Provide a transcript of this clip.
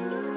Ooh.